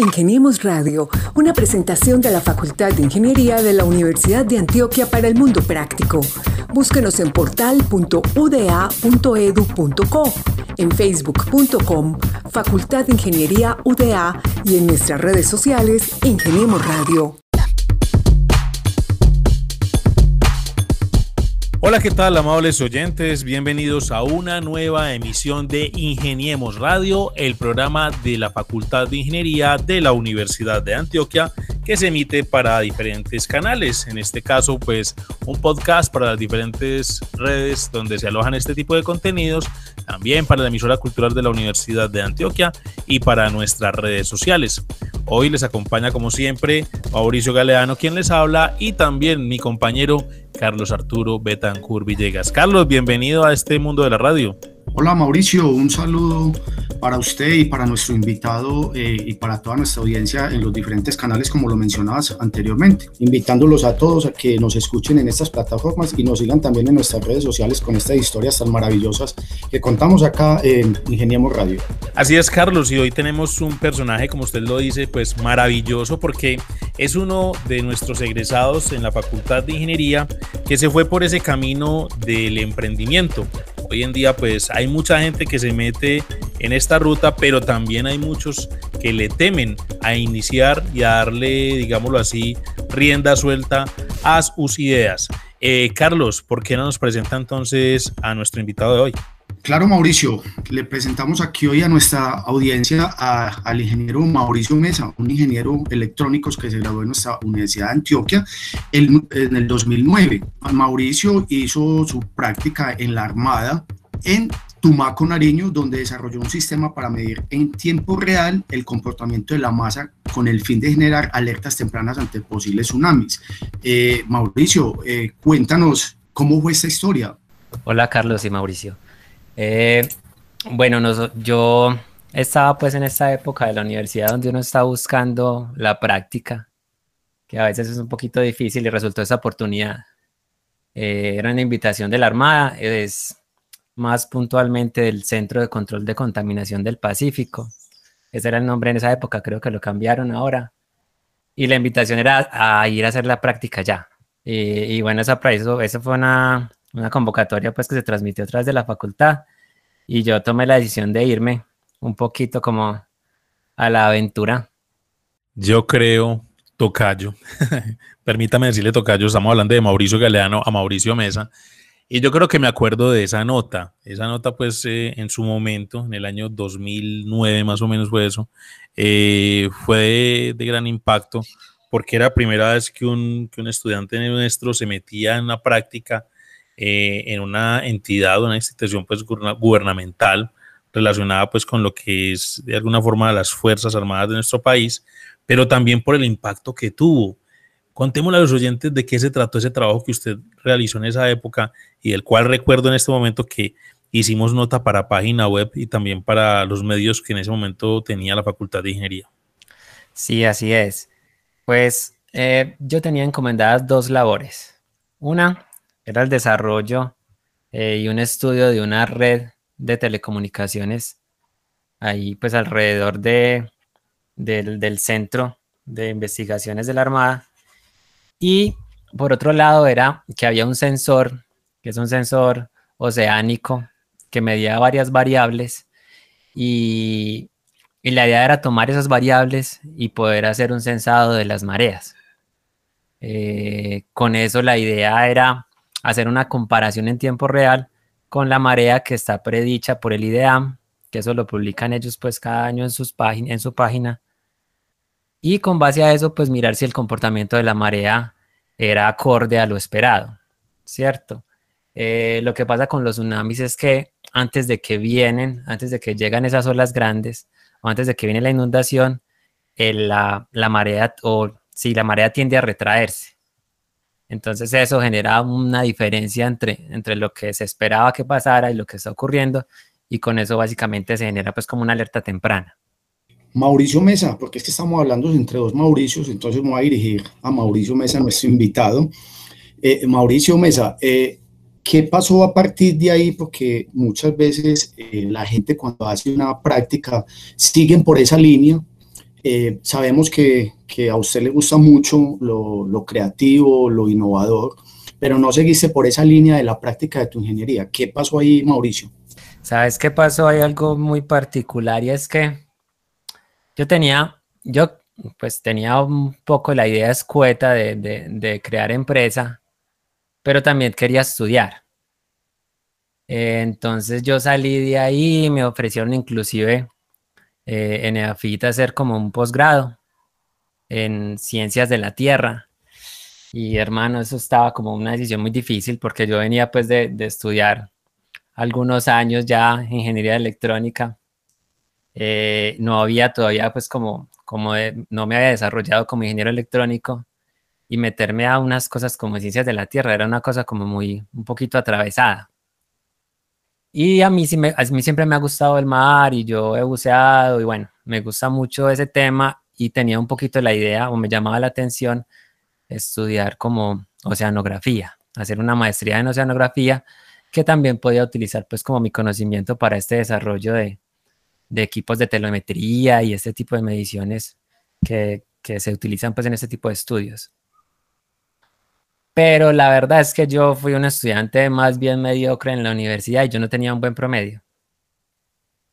Ingeniemos Radio, una presentación de la Facultad de Ingeniería de la Universidad de Antioquia para el Mundo Práctico. Búsquenos en portal.uda.edu.co, en facebook.com, Facultad de Ingeniería UDA y en nuestras redes sociales Ingeniemos Radio. Hola, ¿qué tal, amables oyentes? Bienvenidos a una nueva emisión de Ingeniemos Radio, el programa de la Facultad de Ingeniería de la Universidad de Antioquia, que se emite para diferentes canales. En este caso, pues, un podcast para las diferentes redes donde se alojan este tipo de contenidos, también para la emisora cultural de la Universidad de Antioquia y para nuestras redes sociales. Hoy les acompaña, como siempre, Mauricio Galeano, quien les habla, y también mi compañero Carlos Arturo Betancur Villegas. Carlos, bienvenido a este mundo de la radio. Hola Mauricio, un saludo para usted y para nuestro invitado eh, y para toda nuestra audiencia en los diferentes canales como lo mencionabas anteriormente, invitándolos a todos a que nos escuchen en estas plataformas y nos sigan también en nuestras redes sociales con estas historias tan maravillosas que contamos acá en Ingeniemos Radio. Así es Carlos y hoy tenemos un personaje como usted lo dice pues maravilloso porque es uno de nuestros egresados en la Facultad de Ingeniería que se fue por ese camino del emprendimiento Hoy en día pues hay mucha gente que se mete en esta ruta, pero también hay muchos que le temen a iniciar y a darle, digámoslo así, rienda suelta a sus ideas. Eh, Carlos, ¿por qué no nos presenta entonces a nuestro invitado de hoy? Claro, Mauricio, le presentamos aquí hoy a nuestra audiencia al ingeniero Mauricio Mesa, un ingeniero electrónico que se graduó en nuestra Universidad de Antioquia en, el 2009. Mauricio hizo su práctica en la Armada en Tumaco, Nariño, donde desarrolló un sistema para medir en tiempo real el comportamiento de la masa con el fin de generar alertas tempranas ante posibles tsunamis. Eh, Mauricio, eh, cuéntanos cómo fue esta historia. Hola Carlos y Mauricio. Eh, bueno, yo estaba pues en esta época de la universidad donde uno está buscando la práctica, que a veces es un poquito difícil y resultó esa oportunidad. Eh, era una invitación de la Armada, es más puntualmente del Centro de Control de Contaminación del Pacífico. Ese era el nombre en esa época, creo que lo cambiaron ahora. Y la invitación era a ir a hacer la práctica ya. Y, bueno, esa, eso, eso fue una, una convocatoria pues que se transmitió a través de la facultad y yo tomé la decisión de irme un poquito como a la aventura. Yo creo, Tocayo, permítame decirle Tocayo, estamos hablando de Mauricio Galeano a Mauricio Mesa, y yo creo que me acuerdo de esa nota, esa nota pues eh, en su momento, en el año 2009 más o menos fue eso, eh, fue de, gran impacto porque era la primera vez que un, que un estudiante nuestro se metía en una práctica eh, en una entidad, una institución pues gubernamental relacionada pues con lo que es de alguna forma las Fuerzas Armadas de nuestro país, pero también por el impacto que tuvo. Contémosle a los oyentes de qué se trató ese trabajo que usted realizó en esa época y del cual recuerdo en este momento que hicimos nota para página web y también para los medios que en ese momento tenía la Facultad de Ingeniería. Sí, así es. Pues eh, yo tenía encomendadas dos labores. Una, era el desarrollo eh, y un estudio de una red de telecomunicaciones ahí pues alrededor de, del, centro de investigaciones de la Armada. Y por otro lado era que había un sensor, que es un sensor oceánico, que medía varias variables y, y, la idea era tomar esas variables y poder hacer un censado de las mareas. Eh, con eso la idea era hacer una comparación en tiempo real con la marea que está predicha por el IDEAM, que eso lo publican ellos pues cada año en, sus en su página. Y con base a eso, pues mirar si el comportamiento de la marea era acorde a lo esperado, ¿cierto? Eh, lo que pasa con los tsunamis es que antes de que vienen, antes de que llegan esas olas grandes, o antes de que viene la inundación, la, la marea, o si la marea tiende a retraerse, entonces eso genera una diferencia entre, entre lo que se esperaba que pasara y lo que está ocurriendo y con eso básicamente se genera pues como una alerta temprana. Mauricio Mesa, porque es que estamos hablando entre dos Mauricios, entonces me voy a dirigir a Mauricio Mesa, nuestro invitado. Eh, Mauricio Mesa, eh, ¿qué pasó a partir de ahí? Porque muchas veces eh, la gente cuando hace una práctica siguen por esa línea Eh, sabemos que, que, a usted le gusta mucho lo, lo, creativo, lo innovador, pero no seguiste por esa línea de la práctica de tu ingeniería. ¿Qué pasó ahí, Mauricio? ¿Sabes qué pasó? Hay algo muy particular y es que yo tenía, yo pues tenía un poco la idea escueta de, de, crear empresa, pero también quería estudiar. entonces yo salí de ahí, me ofrecieron inclusive eh, en EAFIT hacer como un posgrado en ciencias de la tierra. Y hermano, eso estaba como una decisión muy difícil porque yo venía pues de, de estudiar algunos años ya ingeniería electrónica. Eh, no había todavía pues como, como no me había desarrollado como ingeniero electrónico y meterme a unas cosas como ciencias de la tierra era una cosa como muy, un poquito atravesada. Y a mí, sí me, a mí siempre me ha gustado el mar y yo he buceado y bueno, me gusta mucho ese tema y tenía un poquito la idea o me llamaba la atención estudiar como oceanografía, hacer una maestría en oceanografía que también podía utilizar pues como mi conocimiento para este desarrollo de, equipos de telemetría y este tipo de mediciones que, que se utilizan pues en este tipo de estudios. Pero la verdad es que yo fui un estudiante más bien mediocre en la universidad y yo no tenía un buen promedio.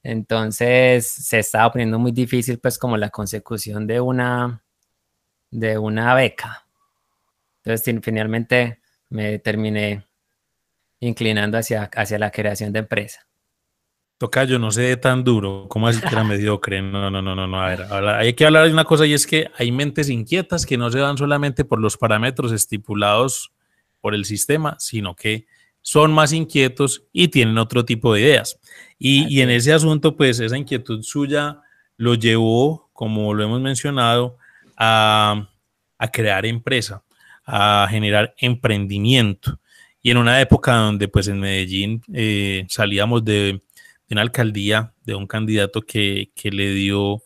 Entonces se estaba poniendo muy difícil pues como la consecución de una, de una beca. Entonces finalmente me terminé inclinando hacia, hacia la creación de empresa. Tocayo, no sé tan duro, ¿cómo así que era mediocre? No, no, no, no, no. A ver, hay que hablar de una cosa y es que hay mentes inquietas que no se dan solamente por los parámetros estipulados por el sistema, sino que son más inquietos y tienen otro tipo de ideas. Y, y en ese asunto, pues esa inquietud suya lo llevó, como lo hemos mencionado, a, a crear empresa, a generar emprendimiento. Y en una época donde pues en Medellín eh, salíamos de de una alcaldía, de un candidato que, que le dio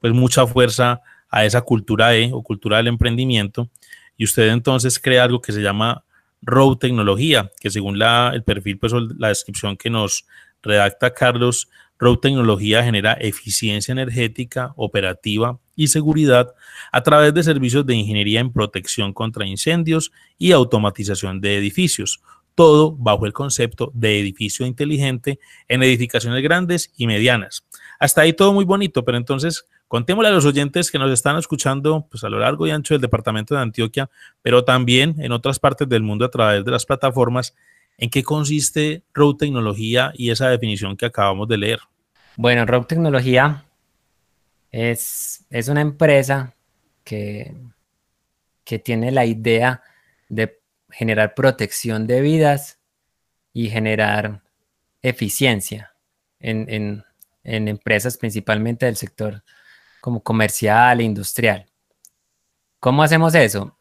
pues mucha fuerza a esa cultura E o cultura del emprendimiento. Y usted entonces crea algo que se llama Road Tecnología, que según la, el perfil, pues la descripción que nos redacta Carlos, Road Tecnología genera eficiencia energética, operativa y seguridad a través de servicios de ingeniería en protección contra incendios y automatización de edificios, todo bajo el concepto de edificio inteligente en edificaciones grandes y medianas. Hasta ahí todo muy bonito, pero entonces contémosle a los oyentes que nos están escuchando pues, a lo largo y ancho del departamento de Antioquia, pero también en otras partes del mundo a través de las plataformas, en qué consiste Road Tecnología y esa definición que acabamos de leer. Bueno, Road Tecnología es, es una empresa que, que tiene la idea de generar protección de vidas y generar eficiencia en, empresas principalmente del sector como comercial e industrial. ¿Cómo hacemos eso?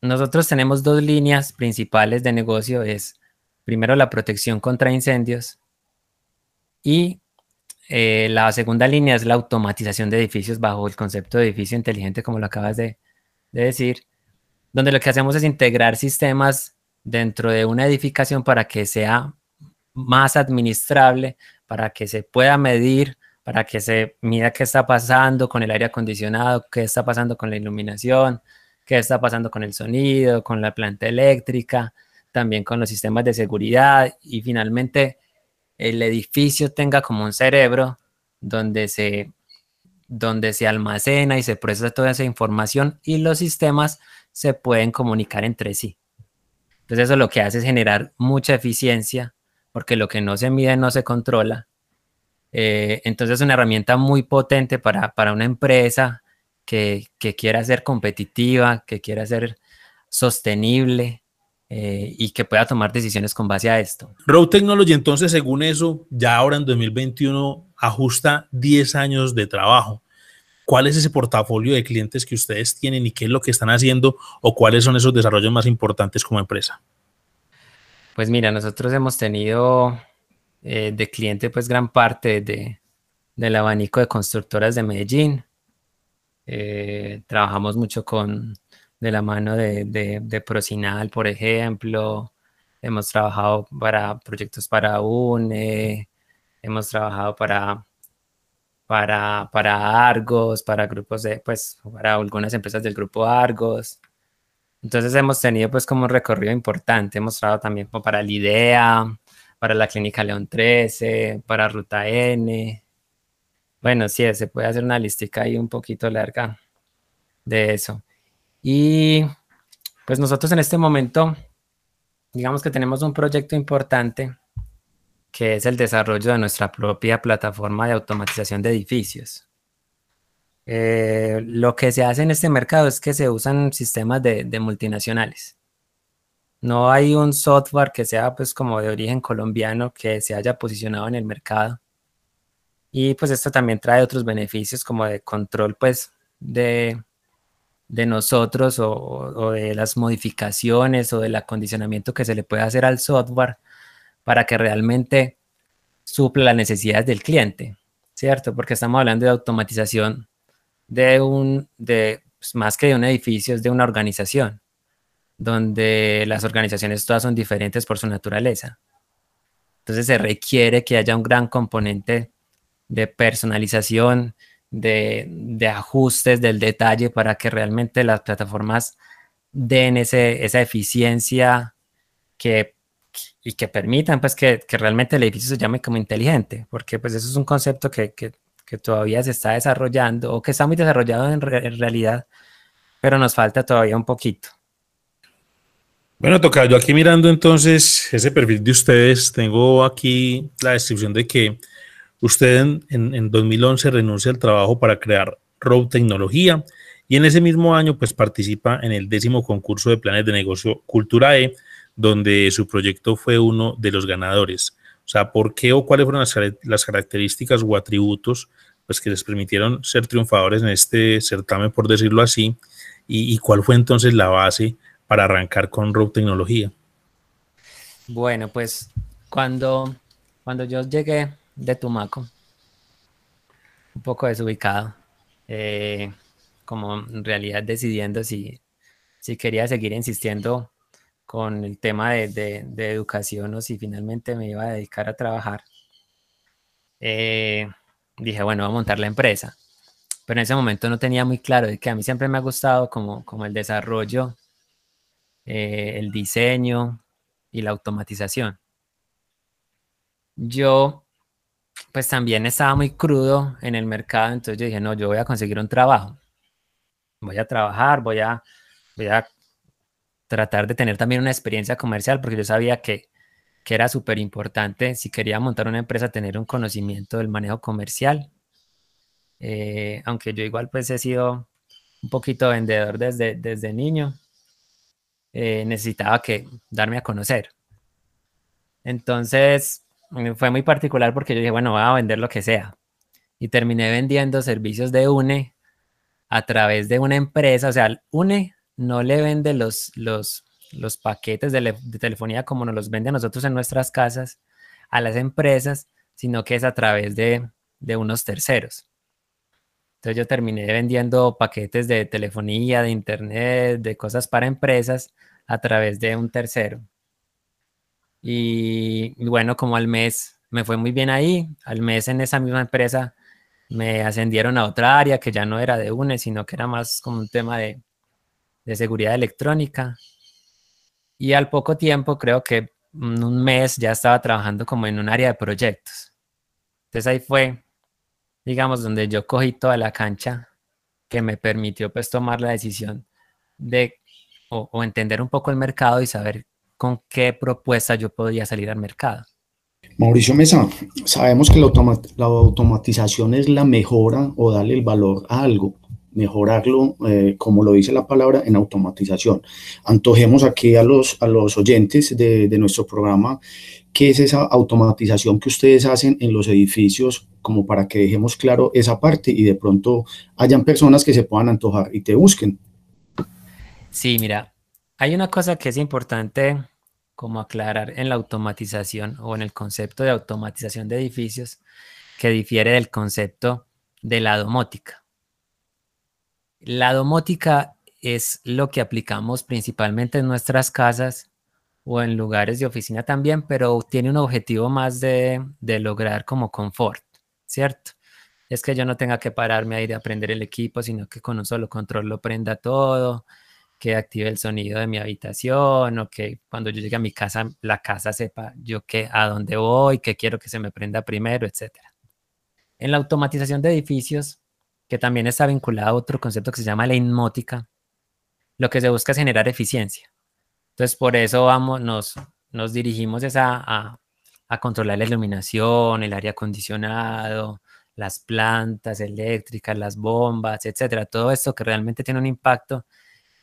Nosotros tenemos dos líneas principales de negocio. Es primero la protección contra incendios y eh, la segunda línea es la automatización de edificios bajo el concepto de edificio inteligente, como lo acabas de decir donde lo que hacemos es integrar sistemas dentro de una edificación para que sea más administrable, para que se pueda medir, para que se mida qué está pasando con el aire acondicionado, qué está pasando con la iluminación, qué está pasando con el sonido, con la planta eléctrica, también con los sistemas de seguridad. Y finalmente el edificio tenga como un cerebro donde se, donde se almacena y se procesa toda esa información y los sistemas se pueden comunicar entre sí. Entonces eso lo que hace es generar mucha eficiencia, porque lo que no se mide no se controla. Eh, entonces es una herramienta muy potente para, una empresa que, quiera ser competitiva, que quiera ser sostenible eh, y que pueda tomar decisiones con base a esto. Road Technology, entonces, según eso, ya ahora en 2021 ajusta 10 años de trabajo cuál es ese portafolio de clientes que ustedes tienen y qué es lo que están haciendo o cuáles son esos desarrollos más importantes como empresa. Pues mira, nosotros hemos tenido eh, de cliente pues gran parte de, del abanico de constructoras de Medellín. Eh, trabajamos mucho con de la mano de, de, Procinal, por ejemplo. Hemos trabajado para proyectos para UNE, hemos trabajado para para, para Argos, para grupos de, pues, para algunas empresas del grupo Argos. Entonces hemos tenido pues como un recorrido importante, hemos trabajado también para la IDEA, para la Clínica León 13, para Ruta N. Bueno, sí, se puede hacer una listica ahí un poquito larga de eso. Y pues nosotros en este momento, digamos que tenemos un proyecto importante que es el desarrollo de nuestra propia plataforma de automatización de edificios. Eh, lo que se hace en este mercado es que se usan sistemas de, multinacionales. No hay un software que sea pues como de origen colombiano que se haya posicionado en el mercado. Y pues esto también trae otros beneficios como de control pues de, de nosotros o, o, de las modificaciones o del acondicionamiento que se le puede hacer al software para que realmente supla las necesidades del cliente, ¿cierto? Porque estamos hablando de automatización de un, de, pues, más que de un edificio, es de una organización, donde las organizaciones todas son diferentes por su naturaleza. Entonces se requiere que haya un gran componente de personalización, de, de ajustes del detalle para que realmente las plataformas den ese, esa eficiencia que y que permitan pues que, que, realmente el edificio se llame como inteligente, porque pues eso es un concepto que, que, que todavía se está desarrollando o que está muy desarrollado en, en, realidad, pero nos falta todavía un poquito. Bueno, toca yo aquí mirando entonces ese perfil de ustedes, tengo aquí la descripción de que usted en, en, en 2011 renuncia al trabajo para crear Road Tecnología y en ese mismo año pues participa en el décimo concurso de planes de negocio Cultura E, donde su proyecto fue uno de los ganadores. O sea, ¿por qué o cuáles fueron las, características o atributos pues, que les permitieron ser triunfadores en este certamen, por decirlo así? ¿Y, cuál fue entonces la base para arrancar con Road Tecnología? Bueno, pues cuando, cuando yo llegué de Tumaco, un poco desubicado, eh, como en realidad decidiendo si, si quería seguir insistiendo con el tema de, educación o si finalmente me iba a dedicar a trabajar, eh, dije, bueno, voy a montar la empresa. Pero en ese momento no tenía muy claro de que a mí siempre me ha gustado como, como el desarrollo, eh, el diseño y la automatización. Yo, pues también estaba muy crudo en el mercado, entonces yo dije, no, yo voy a conseguir un trabajo. Voy a trabajar, voy a, voy a tratar de tener también una experiencia comercial, porque yo sabía que, que era súper importante, si quería montar una empresa, tener un conocimiento del manejo comercial. Eh, aunque yo igual pues he sido un poquito vendedor desde, desde niño, eh, necesitaba que darme a conocer. Entonces mm, fue muy particular porque yo dije, bueno, voy a vender lo que sea. Y terminé vendiendo servicios de UNE a través de una empresa, o sea, UNE no le vende los, los, los paquetes de, telefonía como nos los vende a nosotros en nuestras casas a las empresas, sino que es a través de, de unos terceros. Entonces yo terminé vendiendo paquetes de telefonía, de internet, de cosas para empresas a través de un tercero. Y, bueno, como al mes me fue muy bien ahí, al mes en esa misma empresa me ascendieron a otra área que ya no era de UNE, sino que era más como un tema de, de seguridad electrónica. Y al poco tiempo, creo que un mes ya estaba trabajando como en un área de proyectos. Entonces ahí fue, digamos, donde yo cogí toda la cancha que me permitió pues tomar la decisión de o, entender un poco el mercado y saber con qué propuesta yo podía salir al mercado. Mauricio Mesa, sabemos que la, la automatización es la mejora o darle el valor a algo mejorarlo, eh, como lo dice la palabra, en automatización. Antojemos aquí a los, a los oyentes de, de, nuestro programa qué es esa automatización que ustedes hacen en los edificios, como para que dejemos claro esa parte y de pronto hayan personas que se puedan antojar y te busquen. Sí, mira, hay una cosa que es importante como aclarar en la automatización o en el concepto de automatización de edificios que difiere del concepto de la domótica. La domótica es lo que aplicamos principalmente en nuestras casas o en lugares de oficina también, pero tiene un objetivo más de, lograr como confort, ¿cierto? es que yo no tenga que pararme a ir a prender el equipo, sino que con un solo control lo prenda todo, que active el sonido de mi habitación o que cuando yo llegue a mi casa, la casa sepa yo qué, a dónde voy, qué quiero que se me prenda primero, etc. En la automatización de edificios, que también está vinculado a otro concepto que se llama la inmótica, lo que se busca es generar eficiencia. Entonces, por eso vamos, nos, nos dirigimos a, a controlar la iluminación, el aire acondicionado, las plantas eléctricas, las bombas, etcétera. Todo esto que realmente tiene un impacto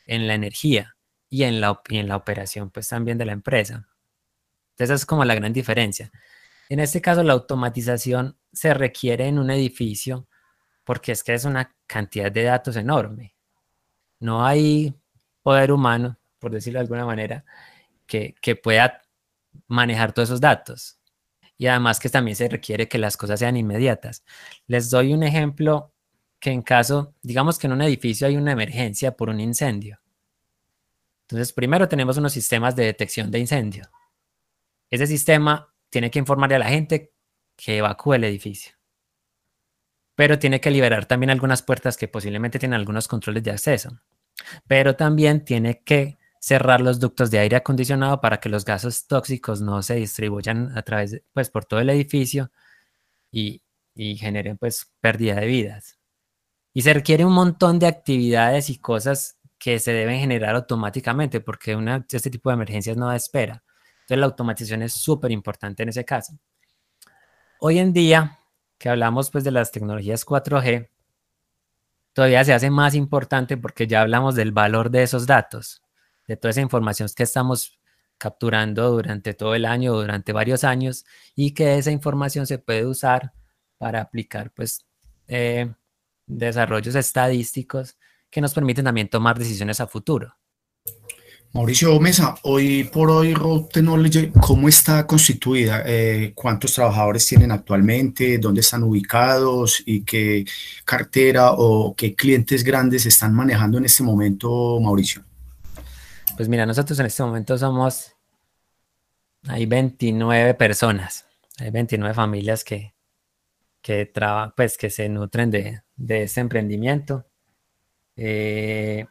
en la energía y en la, en la operación pues también de la empresa. Entonces, esa es como la gran diferencia. En este caso, la automatización se requiere en un edificio porque es que es una cantidad de datos enorme. No hay poder humano, por decirlo de alguna manera, que, que pueda manejar todos esos datos. Y además que también se requiere que las cosas sean inmediatas. Les doy un ejemplo que en caso, digamos que en un edificio hay una emergencia por un incendio. Entonces, primero tenemos unos sistemas de detección de incendio. Ese sistema tiene que informarle a la gente que evacúe el edificio. Pero tiene que liberar también algunas puertas que posiblemente tienen algunos controles de acceso. Pero también tiene que cerrar los ductos de aire acondicionado para que los gases tóxicos no se distribuyan a través, pues, por todo el edificio y, y generen, pues, pérdida de vidas. Y se requiere un montón de actividades y cosas que se deben generar automáticamente porque este tipo de emergencias no da espera. Entonces la automatización es súper importante en ese caso. Hoy en día, que hablamos pues de las tecnologías 4G, todavía se hace más importante porque ya hablamos del valor de esos datos, de toda esa información que estamos capturando durante todo el año, durante varios años, y que esa información se puede usar para aplicar pues eh, desarrollos estadísticos que nos permiten también tomar decisiones a futuro. Mauricio Mesa, hoy por hoy Road Technology, ¿cómo está constituida? Eh, ¿Cuántos trabajadores tienen actualmente? ¿Dónde están ubicados? ¿Y qué cartera o qué clientes grandes están manejando en este momento, Mauricio? Pues mira, nosotros en este momento somos, hay 29 personas, hay 29 familias que, que, pues, que se nutren de, de ese emprendimiento. Eh,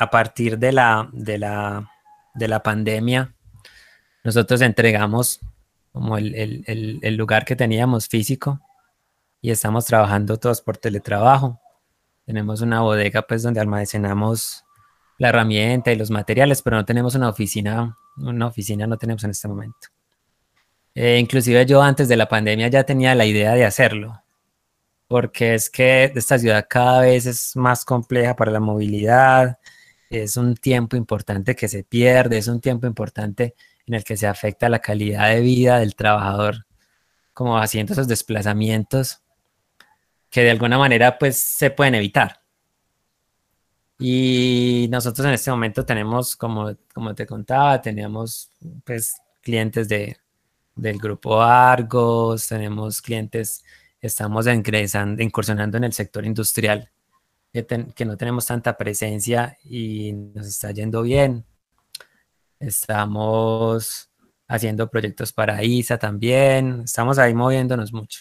a partir de la, de, la, de la pandemia, nosotros entregamos como el, el, lugar que teníamos físico y estamos trabajando todos por teletrabajo. Tenemos una bodega pues donde almacenamos la herramienta y los materiales, pero no tenemos una oficina, una oficina no tenemos en este momento. Eh, inclusive yo antes de la pandemia ya tenía la idea de hacerlo, porque es que esta ciudad cada vez es más compleja para la movilidad, es un tiempo importante que se pierde, es un tiempo importante en el que se afecta la calidad de vida del trabajador, como haciendo esos desplazamientos que de alguna manera pues se pueden evitar. Y nosotros en este momento tenemos, como, como te contaba, teníamos pues clientes de, del grupo Argos, tenemos clientes estamos ingresando, incursionando en el sector industrial, que, no tenemos tanta presencia y nos está yendo bien. Estamos haciendo proyectos para ISA también, estamos ahí moviéndonos mucho.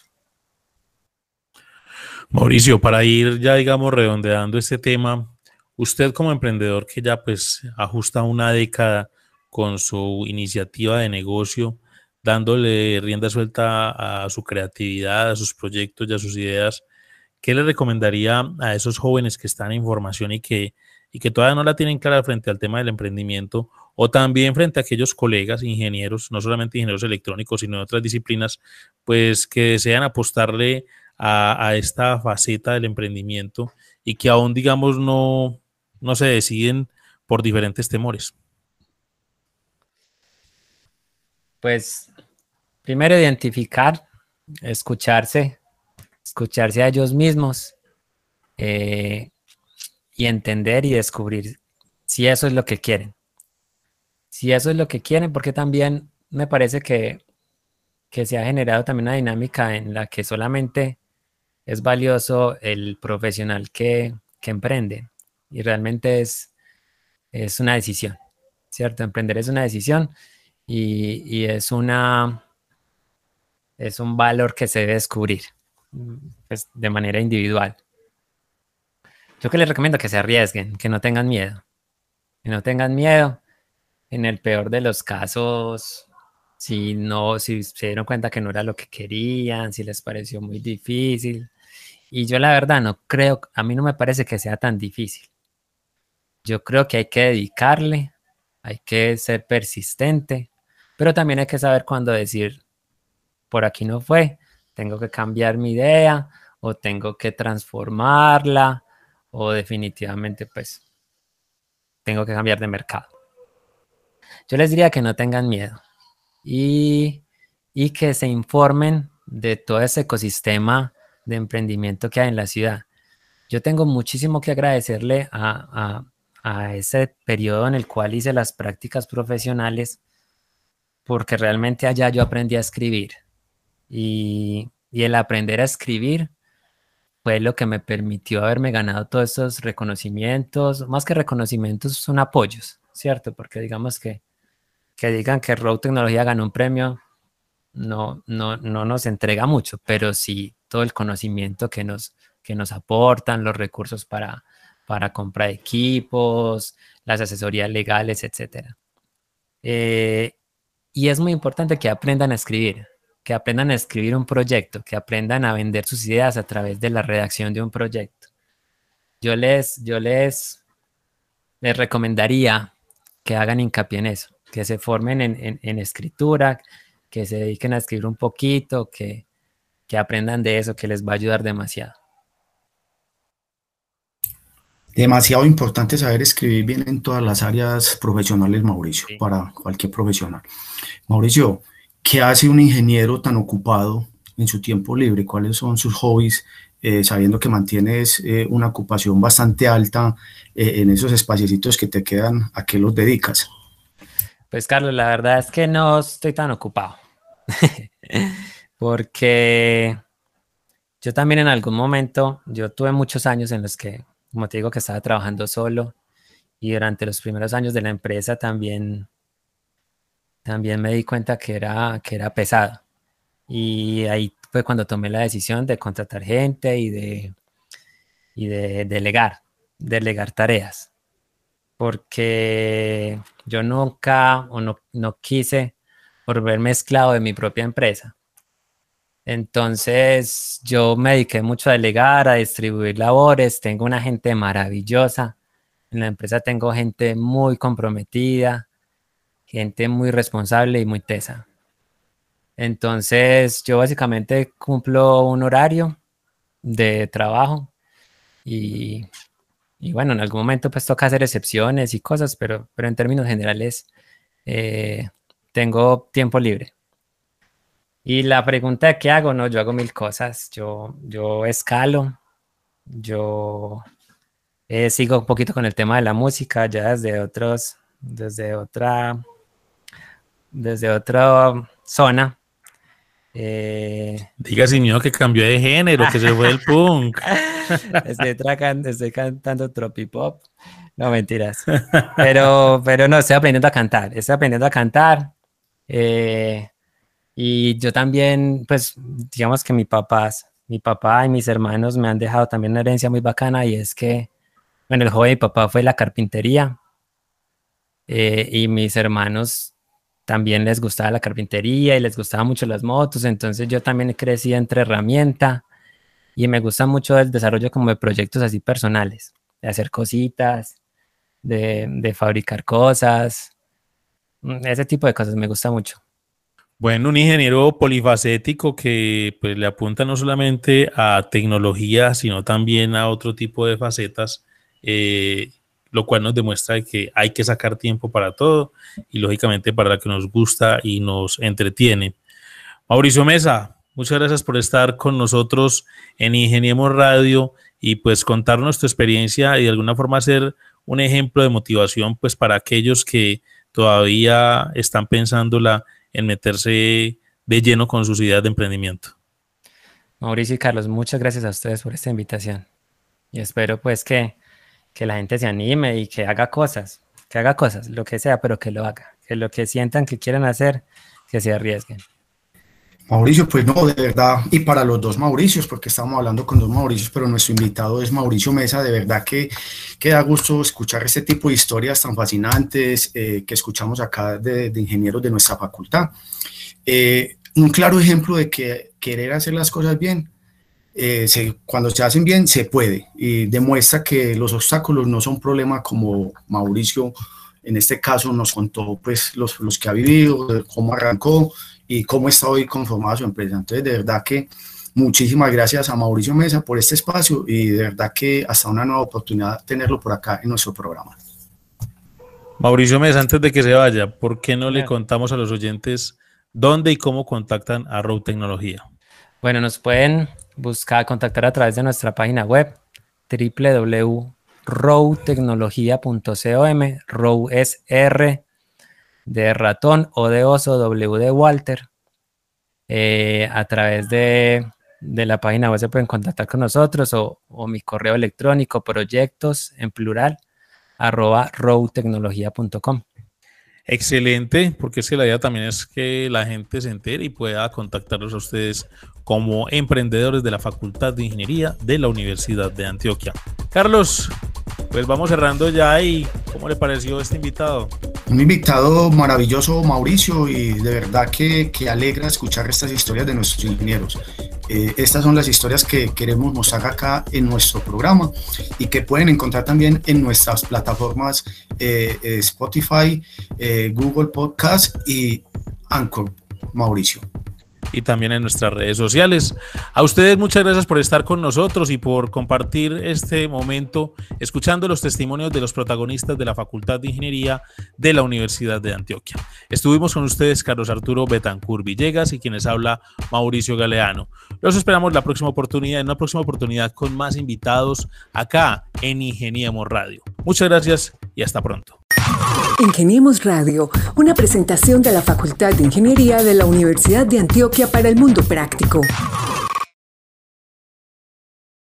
Mauricio, para ir ya, digamos, redondeando este tema, usted como emprendedor que ya pues ajusta una década con su iniciativa de negocio, dándole rienda suelta a su creatividad, a sus proyectos y a sus ideas, ¿qué le recomendaría a esos jóvenes que están en formación y que, y que todavía no la tienen clara frente al tema del emprendimiento o también frente a aquellos colegas ingenieros, no solamente ingenieros electrónicos, sino de otras disciplinas, pues que desean apostarle a, a esta faceta del emprendimiento y que aún, digamos, no, no se deciden por diferentes temores? Pues primero identificar, escucharse, escucharse a ellos mismos eh, y entender y descubrir si eso es lo que quieren. Si eso es lo que quieren, porque también me parece que, que se ha generado también una dinámica en la que solamente es valioso el profesional que, que emprende y realmente es, es una decisión, ¿cierto? Emprender es una decisión y, es una es un valor que se debe descubrir. Pues, de manera individual. Yo que les recomiendo que se arriesguen, que no tengan miedo, que no tengan miedo. En el peor de los casos, si no, si se dieron cuenta que no era lo que querían, si les pareció muy difícil. Y yo la verdad no creo, a mí no me parece que sea tan difícil. Yo creo que hay que dedicarle, hay que ser persistente, pero también hay que saber cuándo decir, por aquí no fue, tengo que cambiar mi idea o tengo que transformarla o definitivamente pues tengo que cambiar de mercado. Yo les diría que no tengan miedo y, que se informen de todo ese ecosistema de emprendimiento que hay en la ciudad. Yo tengo muchísimo que agradecerle a, a ese periodo en el cual hice las prácticas profesionales porque realmente allá yo aprendí a escribir y, el aprender a escribir fue lo que me permitió haberme ganado todos esos reconocimientos. Más que reconocimientos, son apoyos, ¿cierto? Porque digamos que, que digan que Road Tecnología ganó un premio, no, no, no nos entrega mucho, pero sí todo el conocimiento que nos, que nos aportan, los recursos para, para comprar equipos, las asesorías legales, etc. Eh, y es muy importante que aprendan a escribir que aprendan a escribir un proyecto, que aprendan a vender sus ideas a través de la redacción de un proyecto. Yo les, yo les, les recomendaría que hagan hincapié en eso, que se formen en, escritura, que se dediquen a escribir un poquito, que, que aprendan de eso, que les va a ayudar demasiado. Demasiado importante saber escribir bien en todas las áreas profesionales, Mauricio, para cualquier profesional. Mauricio, ¿Qué hace un ingeniero tan ocupado en su tiempo libre? ¿Cuáles son sus hobbies? Eh, sabiendo que mantienes eh, una ocupación bastante alta eh, en esos espacios que te quedan, ¿a qué los dedicas? Pues Carlos, la verdad es que no estoy tan ocupado, porque yo también en algún momento, yo tuve muchos años en los que, como te digo, que estaba trabajando solo y durante los primeros años de la empresa también también me di cuenta que era, que era pesado. Y ahí fue cuando tomé la decisión de contratar gente y de, y de delegar, delegar tareas. Porque yo nunca o no, no quise volverme esclavo de mi propia empresa. Entonces yo me dediqué mucho a delegar, a distribuir labores. Tengo una gente maravillosa. En la empresa tengo gente muy comprometida gente muy responsable y muy tesa. Entonces yo básicamente cumplo un horario de trabajo y, bueno, en algún momento pues toca hacer excepciones y cosas, pero, pero en términos generales eh, tengo tiempo libre. Y la pregunta de qué hago, no, yo hago mil cosas. Yo, yo escalo, yo eh, sigo un poquito con el tema de la música, ya desde otros, desde otra desde otra zona. Eh, Diga, señor, que cambió de género, que se fue el punk. estoy, cantando tropipop. No, mentiras. Pero, pero no, estoy aprendiendo a cantar. Estoy aprendiendo a cantar. Eh, y yo también, pues, digamos que mi papá, mi papá y mis hermanos me han dejado también una herencia muy bacana y es que, bueno, el joven de mi papá fue la carpintería. Eh, y mis hermanos también les gustaba la carpintería y les gustaban mucho las motos, entonces yo también crecí entre herramienta y me gusta mucho el desarrollo como de proyectos así personales, de hacer cositas, de, fabricar cosas, mm, ese tipo de cosas me gusta mucho. Bueno, un ingeniero polifacético que pues le apunta no solamente a tecnología, sino también a otro tipo de facetas. Eh, lo cual nos demuestra que hay que sacar tiempo para todo y lógicamente para lo que nos gusta y nos entretiene. Mauricio Mesa, muchas gracias por estar con nosotros en Ingeniemos Radio y pues contarnos tu experiencia y de alguna forma ser un ejemplo de motivación pues para aquellos que todavía están pensándola en meterse de lleno con sus ideas de emprendimiento. Mauricio y Carlos, muchas gracias a ustedes por esta invitación y espero pues que que la gente se anime y que haga cosas, que haga cosas, lo que sea, pero que lo haga, que lo que sientan que quieren hacer, que se arriesguen. Mauricio, pues no, de verdad, y para los dos Mauricios, porque estamos hablando con dos Mauricios, pero nuestro invitado es Mauricio Mesa, de verdad que, que da gusto escuchar este tipo de historias tan fascinantes eh, que escuchamos acá de, ingenieros de nuestra facultad. Eh, un claro ejemplo de que querer hacer las cosas bien, eh, cuando se hacen bien, se puede, y demuestra que los obstáculos no son problema como Mauricio en este caso nos contó pues los, los que ha vivido, cómo arrancó, y cómo está hoy conformada su empresa. Entonces, de verdad que muchísimas gracias a Mauricio Mesa por este espacio y de verdad que hasta una nueva oportunidad tenerlo por acá en nuestro programa. Mauricio Mesa, antes de que se vaya, ¿por qué no le contamos a los oyentes dónde y cómo contactan a Row Tecnología? Bueno, nos pueden buscar, contactar a través de nuestra página web www.rowtecnología.com. Row es R de ratón o de oso W de Walter. Eh, a través de, la página web se pueden contactar con nosotros o, mi correo electrónico proyectos en plural arroba rowtecnología.com. Excelente, porque es que la idea también es que la gente se entere y pueda contactarlos a ustedes como emprendedores de la Facultad de Ingeniería de la Universidad de Antioquia. Carlos, pues vamos cerrando ya y ¿cómo le pareció este invitado? Un invitado maravilloso, Mauricio, y de verdad que, que alegra escuchar estas historias de nuestros ingenieros. Eh, estas son las historias que queremos mostrar acá en nuestro programa y que pueden encontrar también en nuestras plataformas eh, eh, Spotify, Google Podcast y Anchor, Mauricio y también en nuestras redes sociales. A ustedes muchas gracias por estar con nosotros y por compartir este momento escuchando los testimonios de los protagonistas de la Facultad de Ingeniería de la Universidad de Antioquia. Estuvimos con ustedes Carlos Arturo Betancur Villegas y quienes habla Mauricio Galeano. Los esperamos la próxima oportunidad, en una próxima oportunidad con más invitados acá en Ingeniemos Radio. Muchas gracias y hasta pronto. Ingeniemos Radio, una presentación de la Facultad de Ingeniería de la Universidad de Antioquia para el Mundo Práctico.